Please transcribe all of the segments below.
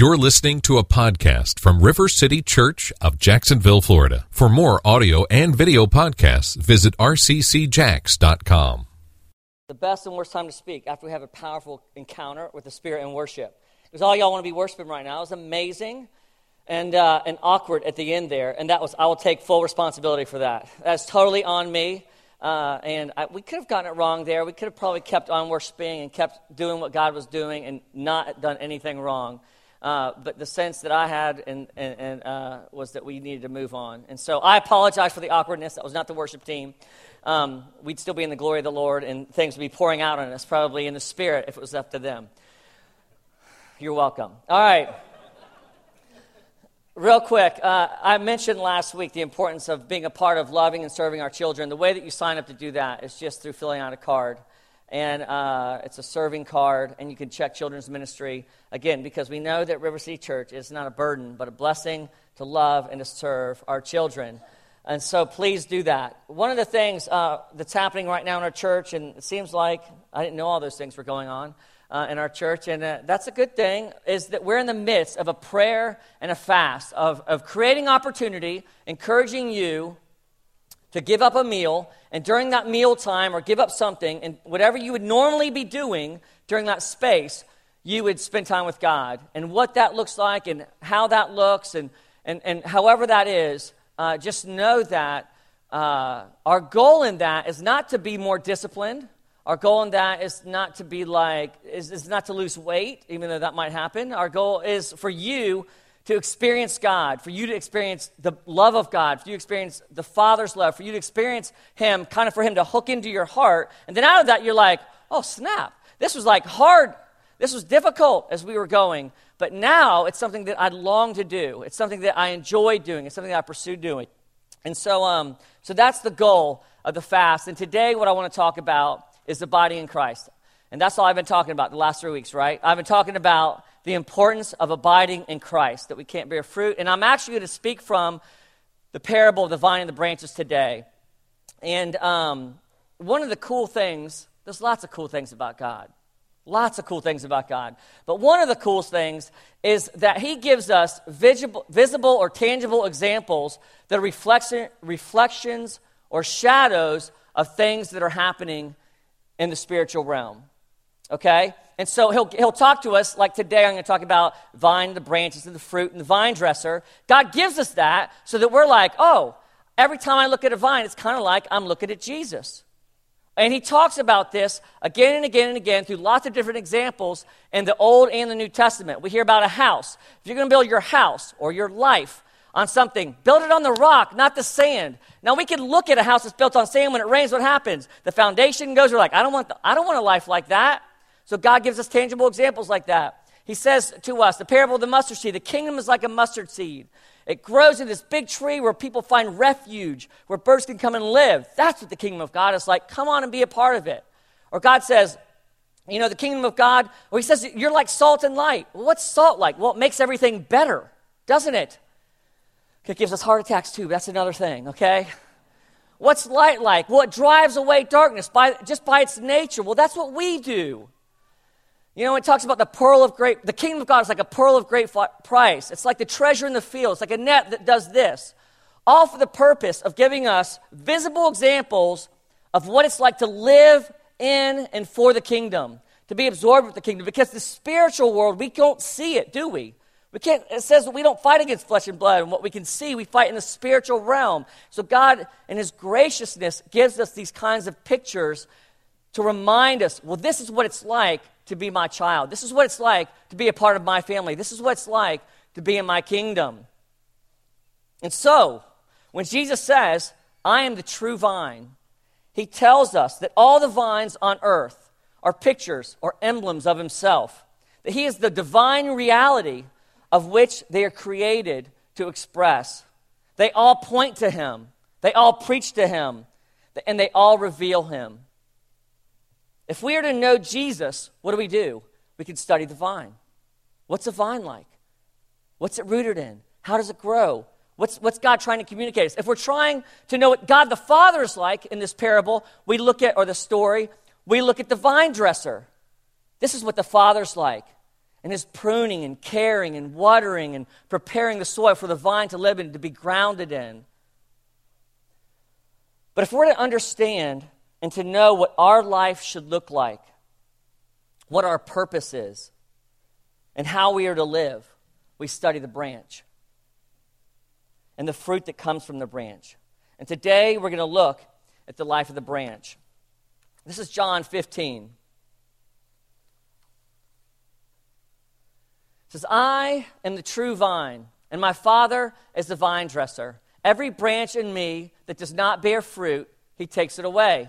You're listening to a podcast from River City Church of Jacksonville, Florida. For more audio and video podcasts, visit rccjacks.com. The best and worst time to speak after we have a powerful encounter with the Spirit and worship. Because all y'all want to be worshiping right now. It was amazing and, uh, and awkward at the end there. And that was, I will take full responsibility for that. That's totally on me. Uh, and I, we could have gotten it wrong there. We could have probably kept on worshiping and kept doing what God was doing and not done anything wrong. Uh, but the sense that I had and, and, and uh, was that we needed to move on. And so I apologize for the awkwardness. That was not the worship team. Um, we'd still be in the glory of the Lord, and things would be pouring out on us, probably in the Spirit, if it was up to them. You're welcome. All right. Real quick, uh, I mentioned last week the importance of being a part of loving and serving our children. The way that you sign up to do that is just through filling out a card and uh, it's a serving card, and you can check children's ministry again because we know that River City Church is not a burden, but a blessing to love and to serve our children. And so please do that. One of the things uh, that's happening right now in our church, and it seems like I didn't know all those things were going on uh, in our church, and uh, that's a good thing, is that we're in the midst of a prayer and a fast, of, of creating opportunity, encouraging you to give up a meal, and during that meal time, or give up something, and whatever you would normally be doing during that space, you would spend time with God. And what that looks like, and how that looks, and, and, and however that is, uh, just know that uh, our goal in that is not to be more disciplined. Our goal in that is not to be like, is, is not to lose weight, even though that might happen. Our goal is for you to experience God, for you to experience the love of God, for you to experience the Father's love, for you to experience Him, kind of for Him to hook into your heart. And then out of that, you're like, oh, snap. This was like hard. This was difficult as we were going. But now it's something that I long to do. It's something that I enjoy doing. It's something that I pursue doing. And so, um, so that's the goal of the fast. And today, what I want to talk about is the body in Christ. And that's all I've been talking about the last three weeks, right? I've been talking about the importance of abiding in Christ, that we can't bear fruit. And I'm actually going to speak from the parable of the vine and the branches today. And um, one of the cool things, there's lots of cool things about God. Lots of cool things about God. But one of the coolest things is that He gives us visible, visible or tangible examples that are reflection, reflections or shadows of things that are happening in the spiritual realm. Okay? And so he'll, he'll talk to us, like today I'm going to talk about vine, the branches, and the fruit, and the vine dresser. God gives us that so that we're like, oh, every time I look at a vine, it's kind of like I'm looking at Jesus. And he talks about this again and again and again through lots of different examples in the Old and the New Testament. We hear about a house. If you're going to build your house or your life on something, build it on the rock, not the sand. Now we can look at a house that's built on sand when it rains. What happens? The foundation goes. We're like, I don't want. The, I don't want a life like that. So God gives us tangible examples like that. He says to us, the parable of the mustard seed, the kingdom is like a mustard seed. It grows in this big tree where people find refuge, where birds can come and live. That's what the kingdom of God is like. Come on and be a part of it. Or God says, you know, the kingdom of God, or He says, you're like salt and light. Well, what's salt like? Well, it makes everything better, doesn't it? It gives us heart attacks too, that's another thing, okay? What's light like? Well, it drives away darkness by, just by its nature. Well, that's what we do. You know, it talks about the pearl of great, the kingdom of God is like a pearl of great price. It's like the treasure in the field. It's like a net that does this. All for the purpose of giving us visible examples of what it's like to live in and for the kingdom, to be absorbed with the kingdom. Because the spiritual world, we don't see it, do we? We can't, it says that we don't fight against flesh and blood, and what we can see, we fight in the spiritual realm. So God, in His graciousness, gives us these kinds of pictures to remind us, well, this is what it's like to be my child. This is what it's like to be a part of my family. This is what it's like to be in my kingdom. And so, when Jesus says, I am the true vine, he tells us that all the vines on earth are pictures or emblems of himself, that he is the divine reality of which they are created to express. They all point to him, they all preach to him, and they all reveal him. If we are to know Jesus, what do we do? We can study the vine. What's a vine like? What's it rooted in? How does it grow? What's, what's God trying to communicate us? If we're trying to know what God the Father is like in this parable, we look at, or the story, we look at the vine dresser. This is what the Father's like. and his pruning and caring and watering and preparing the soil for the vine to live in, to be grounded in. But if we're to understand and to know what our life should look like, what our purpose is, and how we are to live, we study the branch and the fruit that comes from the branch. And today we're going to look at the life of the branch. This is John 15. It says, I am the true vine, and my Father is the vine dresser. Every branch in me that does not bear fruit, he takes it away.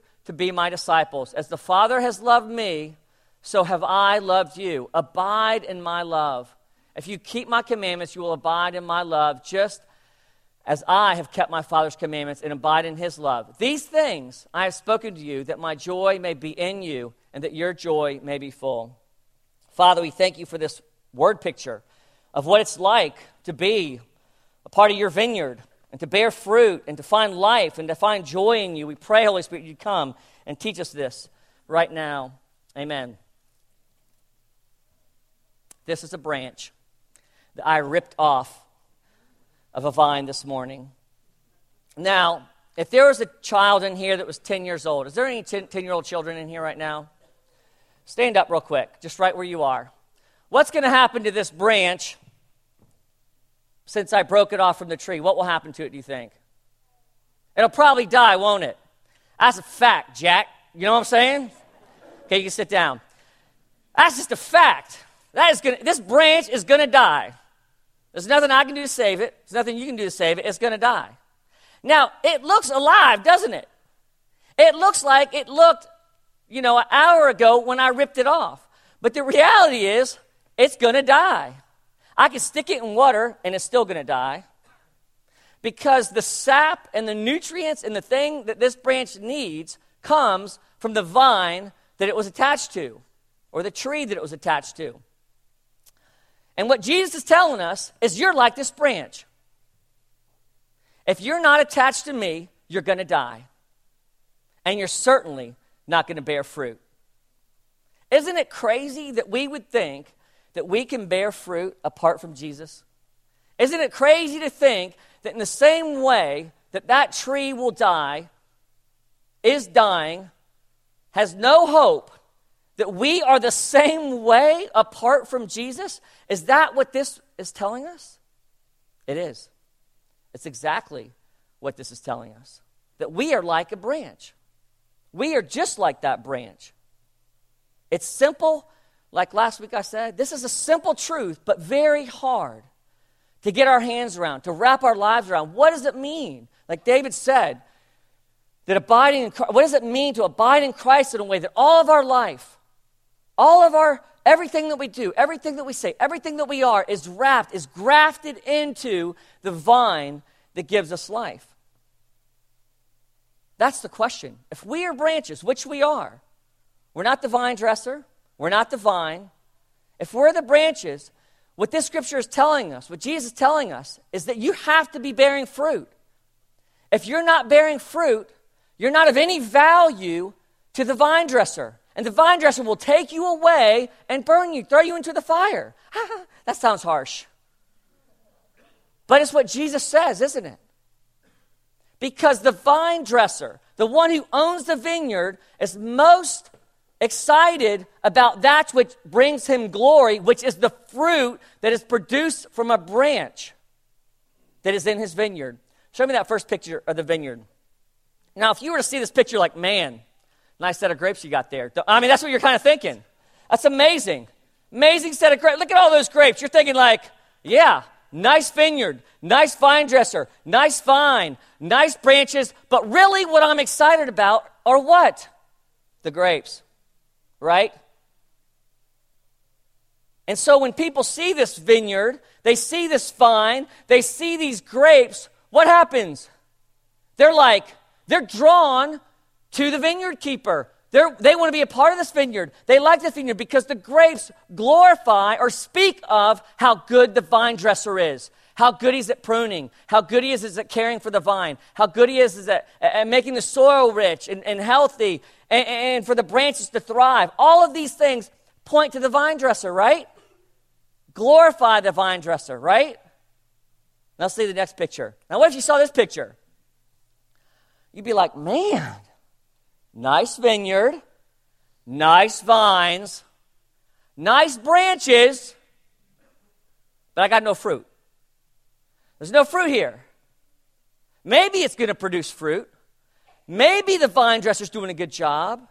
to be my disciples. As the Father has loved me, so have I loved you. Abide in my love. If you keep my commandments, you will abide in my love, just as I have kept my Father's commandments and abide in his love. These things I have spoken to you, that my joy may be in you, and that your joy may be full. Father, we thank you for this word picture of what it's like to be a part of your vineyard and to bear fruit and to find life and to find joy in you. We pray, Holy Spirit, you come and teach us this right now. Amen. This is a branch that I ripped off of a vine this morning. Now, if there was a child in here that was 10 years old, is there any 10 year old children in here right now? Stand up real quick, just right where you are. What's going to happen to this branch since I broke it off from the tree? What will happen to it, do you think? It'll probably die, won't it? That's a fact, Jack. You know what I'm saying? Okay, you can sit down. That's just a fact. That is gonna, this branch is going to die. There's nothing I can do to save it. There's nothing you can do to save it. It's going to die. Now, it looks alive, doesn't it? It looks like it looked, you know, an hour ago when I ripped it off. But the reality is, it's going to die. I can stick it in water and it's still going to die. Because the sap and the nutrients and the thing that this branch needs comes from the vine that it was attached to or the tree that it was attached to. And what Jesus is telling us is you're like this branch. If you're not attached to me, you're going to die. And you're certainly not going to bear fruit. Isn't it crazy that we would think that we can bear fruit apart from Jesus? Isn't it crazy to think that in the same way that that tree will die, is dying, has no hope, that we are the same way apart from Jesus? Is that what this is telling us? It is. It's exactly what this is telling us that we are like a branch. We are just like that branch. It's simple, like last week I said, this is a simple truth, but very hard to get our hands around, to wrap our lives around. What does it mean? Like David said, that abiding in Christ, what does it mean to abide in Christ in a way that all of our life all of our, everything that we do, everything that we say, everything that we are is wrapped, is grafted into the vine that gives us life. That's the question. If we are branches, which we are, we're not the vine dresser, we're not the vine. If we're the branches, what this scripture is telling us, what Jesus is telling us, is that you have to be bearing fruit. If you're not bearing fruit, you're not of any value to the vine dresser. And the vine dresser will take you away and burn you, throw you into the fire. that sounds harsh. But it's what Jesus says, isn't it? Because the vine dresser, the one who owns the vineyard, is most excited about that which brings him glory, which is the fruit that is produced from a branch that is in his vineyard. Show me that first picture of the vineyard. Now, if you were to see this picture, like, man, nice set of grapes you got there. I mean, that's what you're kind of thinking. That's amazing. Amazing set of grapes. Look at all those grapes. You're thinking, like, yeah, nice vineyard, nice vine dresser, nice vine, nice branches. But really, what I'm excited about are what? The grapes, right? And so when people see this vineyard, they see this vine, they see these grapes, what happens? They're like, they're drawn to the vineyard keeper. They're, they want to be a part of this vineyard. They like the vineyard because the grapes glorify or speak of how good the vine dresser is, how good he's at pruning, how good he is, is at caring for the vine, how good he is, is at, at making the soil rich and, and healthy, and, and for the branches to thrive. All of these things point to the vine dresser, right? Glorify the vine dresser, right? Now, see the next picture. Now, what if you saw this picture? You'd be like, man, nice vineyard, nice vines, nice branches, but I got no fruit. There's no fruit here. Maybe it's going to produce fruit. Maybe the vine dresser's doing a good job.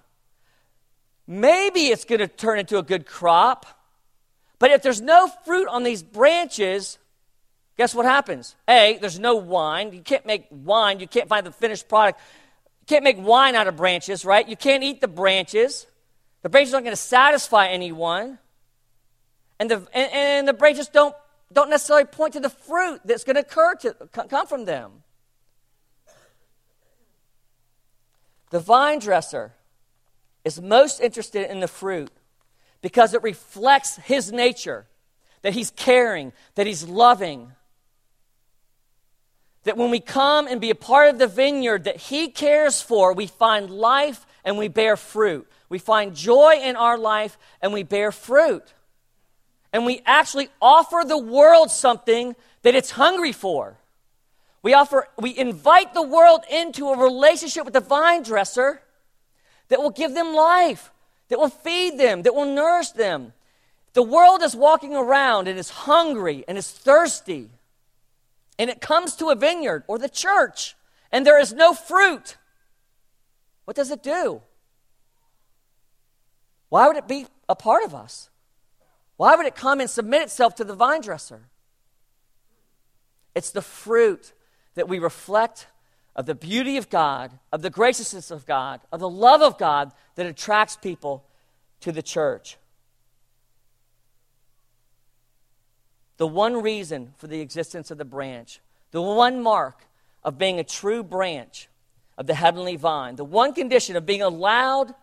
Maybe it's going to turn into a good crop. But if there's no fruit on these branches, guess what happens? A, there's no wine. You can't make wine. You can't find the finished product. You can't make wine out of branches, right? You can't eat the branches. The branches aren't going to satisfy anyone. And the, and, and the branches don't, don't necessarily point to the fruit that's going to occur to come from them. The vine dresser is most interested in the fruit because it reflects his nature that he's caring, that he's loving. That when we come and be a part of the vineyard that he cares for, we find life and we bear fruit. We find joy in our life and we bear fruit. And we actually offer the world something that it's hungry for. We offer, we invite the world into a relationship with the vine dresser that will give them life, that will feed them, that will nourish them. The world is walking around and is hungry and is thirsty, and it comes to a vineyard or the church, and there is no fruit. What does it do? Why would it be a part of us? Why would it come and submit itself to the vine dresser? It's the fruit that we reflect of the beauty of God, of the graciousness of God, of the love of God that attracts people to the church. The one reason for the existence of the branch, the one mark of being a true branch of the heavenly vine, the one condition of being allowed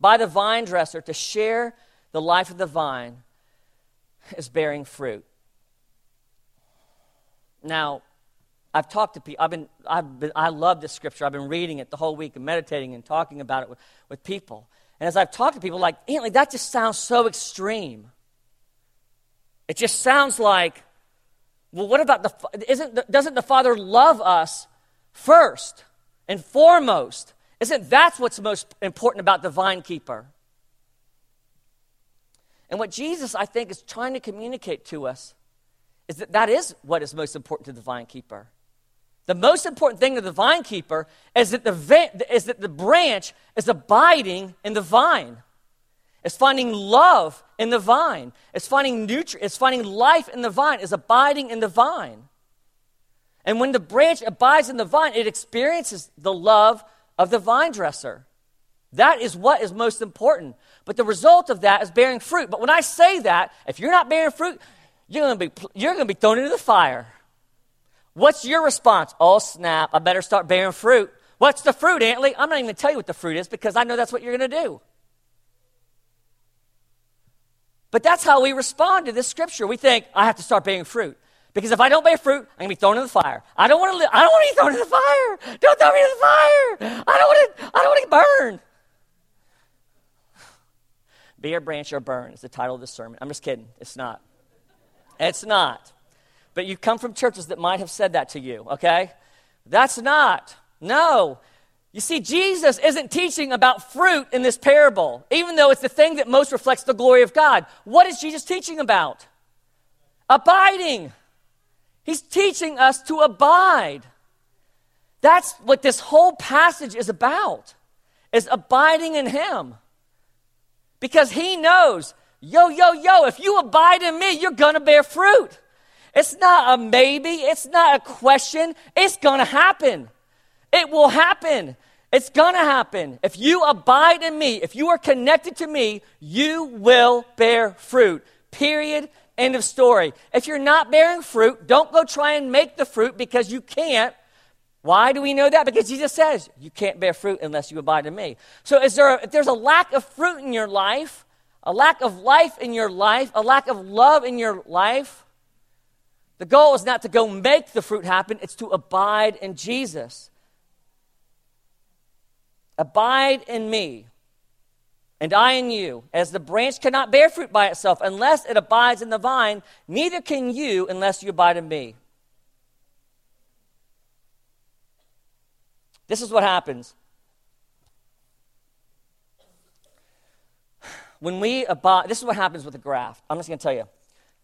by the vine dresser to share the life of the vine is bearing fruit. Now, I've talked to people. I've been, I've been, I love this scripture. I've been reading it the whole week and meditating and talking about it with, with people. And as I've talked to people, like, Antley, that just sounds so extreme. It just sounds like, well, what about the, isn't, doesn't the Father love us first and foremost? Isn't that what's most important about the vine keeper? And what Jesus, I think, is trying to communicate to us is that that is what is most important to the vine keeper. The most important thing to the vine keeper is that the, is that the branch is abiding in the vine. It's finding love in the vine. It's finding It's finding life in the vine. It's abiding in the vine. And when the branch abides in the vine, it experiences the love of the vine dresser. That is what is most important. But the result of that is bearing fruit. But when I say that, if you're not bearing fruit, you're going to be thrown into the fire. What's your response? Oh, snap, I better start bearing fruit. What's the fruit, Antley? I'm not even going to tell you what the fruit is because I know that's what you're going to do. But that's how we respond to this scripture. We think, I have to start bearing fruit. Because if I don't bear fruit, I'm going to be thrown in the fire. I don't want to live, I don't want to be thrown in the fire. Don't throw me in the fire. I don't want to, I don't want to get burned. Bear, branch, or burn is the title of this sermon. I'm just kidding. It's not. It's not. But you come from churches that might have said that to you, okay? That's not. No. You see, Jesus isn't teaching about fruit in this parable, even though it's the thing that most reflects the glory of God. What is Jesus teaching about? Abiding. He's teaching us to abide. That's what this whole passage is about, is abiding in him. Because he knows, yo, yo, yo, if you abide in me, you're going to bear fruit. It's not a maybe, it's not a question, it's going to happen. It will happen. It's going to happen. If you abide in me, if you are connected to me, you will bear fruit. Period. End of story. If you're not bearing fruit, don't go try and make the fruit because you can't. Why do we know that? Because Jesus says you can't bear fruit unless you abide in me. So is there a, if there's a lack of fruit in your life, a lack of life in your life, a lack of love in your life, the goal is not to go make the fruit happen, it's to abide in Jesus. Abide in me, and I in you. As the branch cannot bear fruit by itself unless it abides in the vine, neither can you unless you abide in me. This is what happens. When we abide, this is what happens with a graft. I'm just going to tell you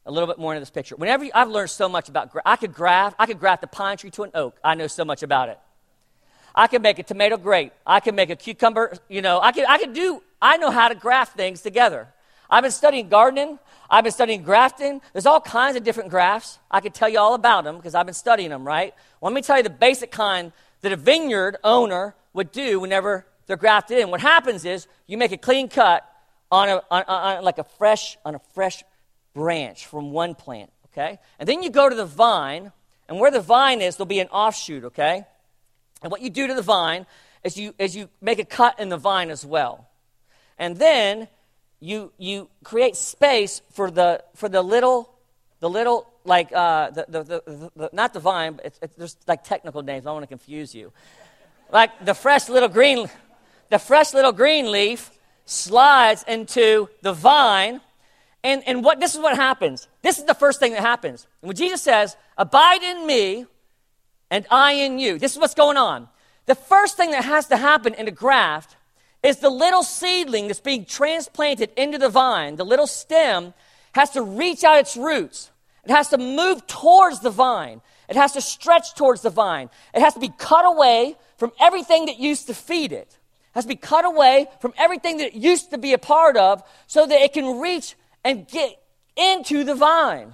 a little bit more into this picture. Whenever you, I've learned so much about I could graft, I could graft a pine tree to an oak. I know so much about it. I can make a tomato grape. I can make a cucumber. You know, I can, I can do, I know how to graft things together. I've been studying gardening. I've been studying grafting. There's all kinds of different grafts. I could tell you all about them because I've been studying them, right? Well, let me tell you the basic kind that a vineyard owner would do whenever they're grafted in. What happens is you make a clean cut on a, on, on, like a fresh, on a fresh branch from one plant, okay? And then you go to the vine, and where the vine is, there'll be an offshoot, okay? And what you do to the vine is you, is you make a cut in the vine as well. And then you, you create space for the, for the little, the little, like, uh, the, the, the, the, not the vine, but it's, it's, there's like technical names. I don't want to confuse you. Like the fresh little green, the fresh little green leaf slides into the vine. And, and what, this is what happens. This is the first thing that happens. When Jesus says, Abide in me, and I in you. This is what's going on. The first thing that has to happen in a graft is the little seedling that's being transplanted into the vine, the little stem, has to reach out its roots. It has to move towards the vine. It has to stretch towards the vine. It has to be cut away from everything that used to feed it. It has to be cut away from everything that it used to be a part of so that it can reach and get into the vine.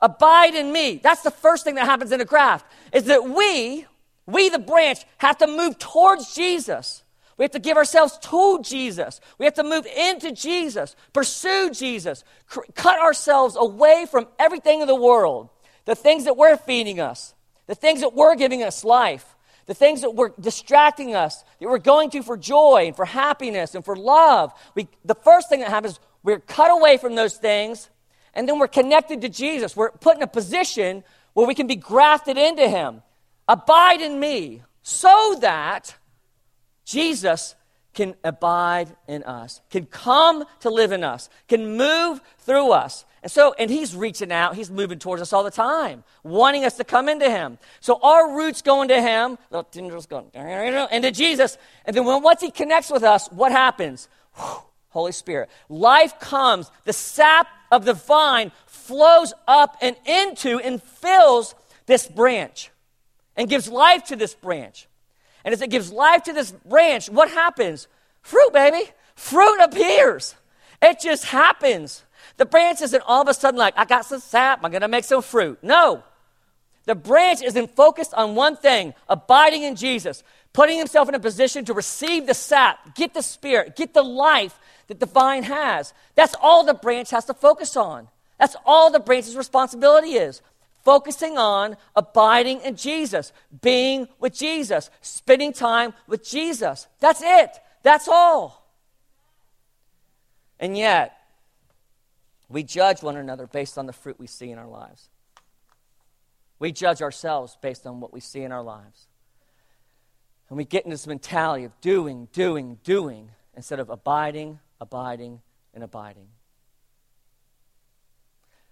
Abide in me. That's the first thing that happens in a graft, is that we, we the branch, have to move towards Jesus. We have to give ourselves to Jesus. We have to move into Jesus, pursue Jesus, cr- cut ourselves away from everything in the world, the things that we're feeding us, the things that we're giving us life, the things that we're distracting us, that we're going to for joy and for happiness and for love. We, the first thing that happens, we're cut away from those things and then we're connected to Jesus. We're put in a position where we can be grafted into Him. Abide in me so that Jesus can abide in us, can come to live in us, can move through us. And so, and he's reaching out, he's moving towards us all the time, wanting us to come into him. So our roots go into him, little tendrils going into Jesus. And then when, once he connects with us, what happens? Whew, Holy Spirit. Life comes, the sap of the vine flows up and into and fills this branch and gives life to this branch. And as it gives life to this branch, what happens? Fruit, baby. Fruit appears. It just happens. The branch isn't all of a sudden like, I got some sap, I'm going to make some fruit. No. The branch isn't focused on one thing abiding in Jesus, putting himself in a position to receive the sap, get the spirit, get the life that the vine has. That's all the branch has to focus on. That's all the branch's responsibility is. Focusing on abiding in Jesus, being with Jesus, spending time with Jesus. That's it. That's all. And yet, we judge one another based on the fruit we see in our lives. We judge ourselves based on what we see in our lives. And we get into this mentality of doing, doing, doing instead of abiding, abiding, and abiding.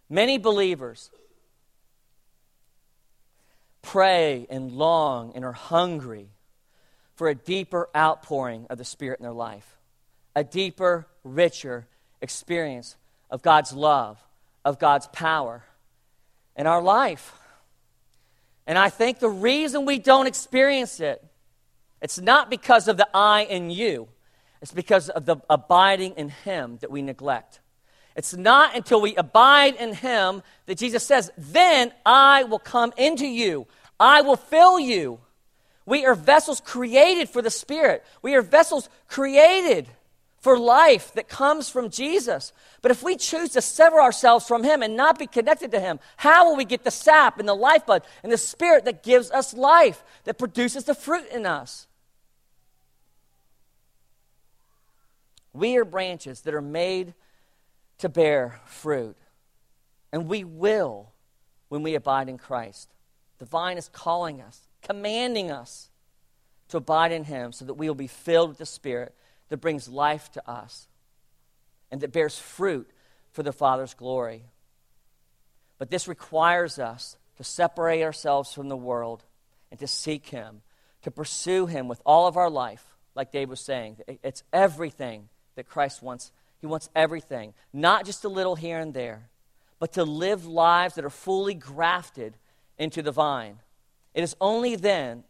Many believers pray and long and are hungry for a deeper outpouring of the Spirit in their life, a deeper, richer experience of God's love, of God's power in our life. And I think the reason we don't experience it, it's not because of the I in you, it's because of the abiding in Him that we neglect. It's not until we abide in Him that Jesus says, Then I will come into you, I will fill you. We are vessels created for the Spirit, we are vessels created for life that comes from Jesus. But if we choose to sever ourselves from Him and not be connected to Him, how will we get the sap and the lifeblood and the Spirit that gives us life, that produces the fruit in us? We are branches that are made to bear fruit. And we will when we abide in Christ. The vine is calling us, commanding us to abide in Him so that we will be filled with the Spirit that brings life to us and that bears fruit for the Father's glory. But this requires us to separate ourselves from the world and to seek Him, to pursue Him with all of our life, like Dave was saying. It's everything that Christ wants. He wants everything, not just a little here and there, but to live lives that are fully grafted into the vine. It is only then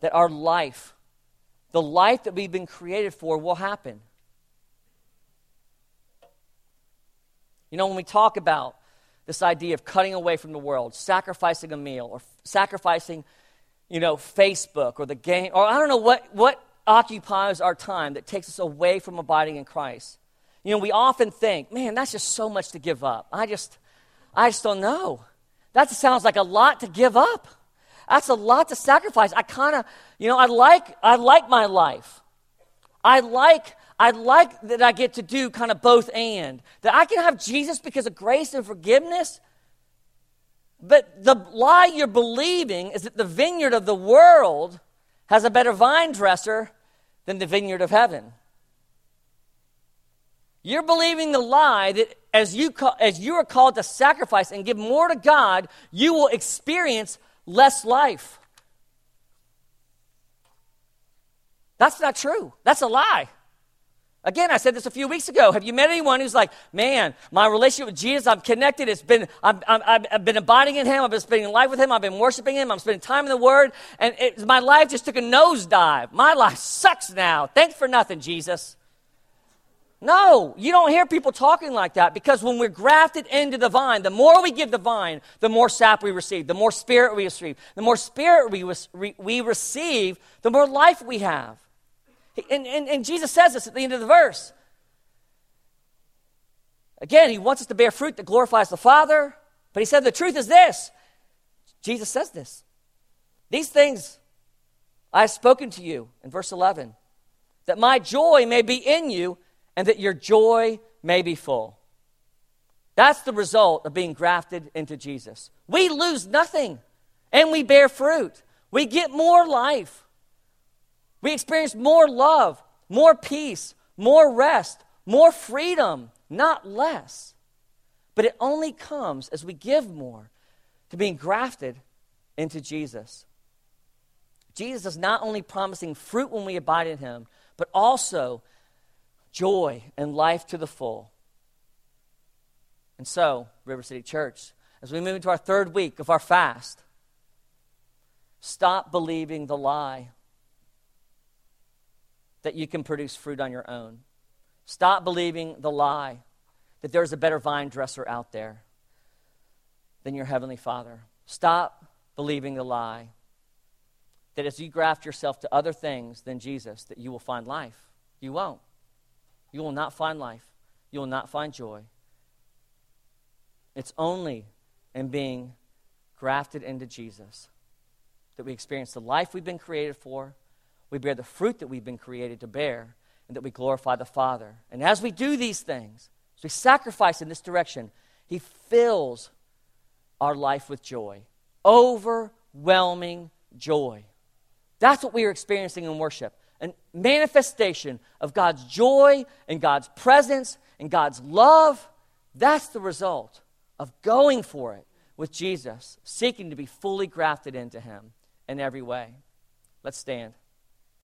that our life the life that we've been created for will happen. You know, when we talk about this idea of cutting away from the world, sacrificing a meal, or sacrificing, you know, Facebook or the game, or I don't know what, what occupies our time that takes us away from abiding in Christ. You know, we often think, man, that's just so much to give up. I just, I just don't know. That sounds like a lot to give up. That's a lot to sacrifice. I kind of, you know, I like, I like my life. I like, I like that I get to do kind of both and. That I can have Jesus because of grace and forgiveness. But the lie you're believing is that the vineyard of the world has a better vine dresser than the vineyard of heaven. You're believing the lie that as you, as you are called to sacrifice and give more to God, you will experience less life. That's not true. That's a lie. Again, I said this a few weeks ago. Have you met anyone who's like, man, my relationship with Jesus, I'm connected. It's been, i have been abiding in Him. I've been spending life with Him. I've been worshiping Him. I'm spending time in the Word. And it, my life just took a nosedive. My life sucks now. Thanks for nothing, Jesus. No, you don't hear people talking like that because when we're grafted into the vine, the more we give the vine, the more sap we receive, the more spirit we receive. The more spirit we, we receive, the more life we have. And, and, and Jesus says this at the end of the verse. Again, he wants us to bear fruit that glorifies the Father, but he said the truth is this. Jesus says this. These things I have spoken to you in verse 11, that my joy may be in you and that your joy may be full. That's the result of being grafted into Jesus. We lose nothing and we bear fruit. We get more life. We experience more love, more peace, more rest, more freedom, not less. But it only comes as we give more to being grafted into Jesus. Jesus is not only promising fruit when we abide in him, but also joy and life to the full. And so, River City Church, as we move into our third week of our fast, stop believing the lie that you can produce fruit on your own. Stop believing the lie that there's a better vine dresser out there than your heavenly Father. Stop believing the lie that as you graft yourself to other things than Jesus that you will find life. You won't. You will not find life. You will not find joy. It's only in being grafted into Jesus that we experience the life we've been created for, we bear the fruit that we've been created to bear, and that we glorify the Father. And as we do these things, as we sacrifice in this direction, He fills our life with joy. Overwhelming joy. That's what we are experiencing in worship a manifestation of God's joy and God's presence and God's love. That's the result of going for it with Jesus, seeking to be fully grafted into Him in every way. Let's stand.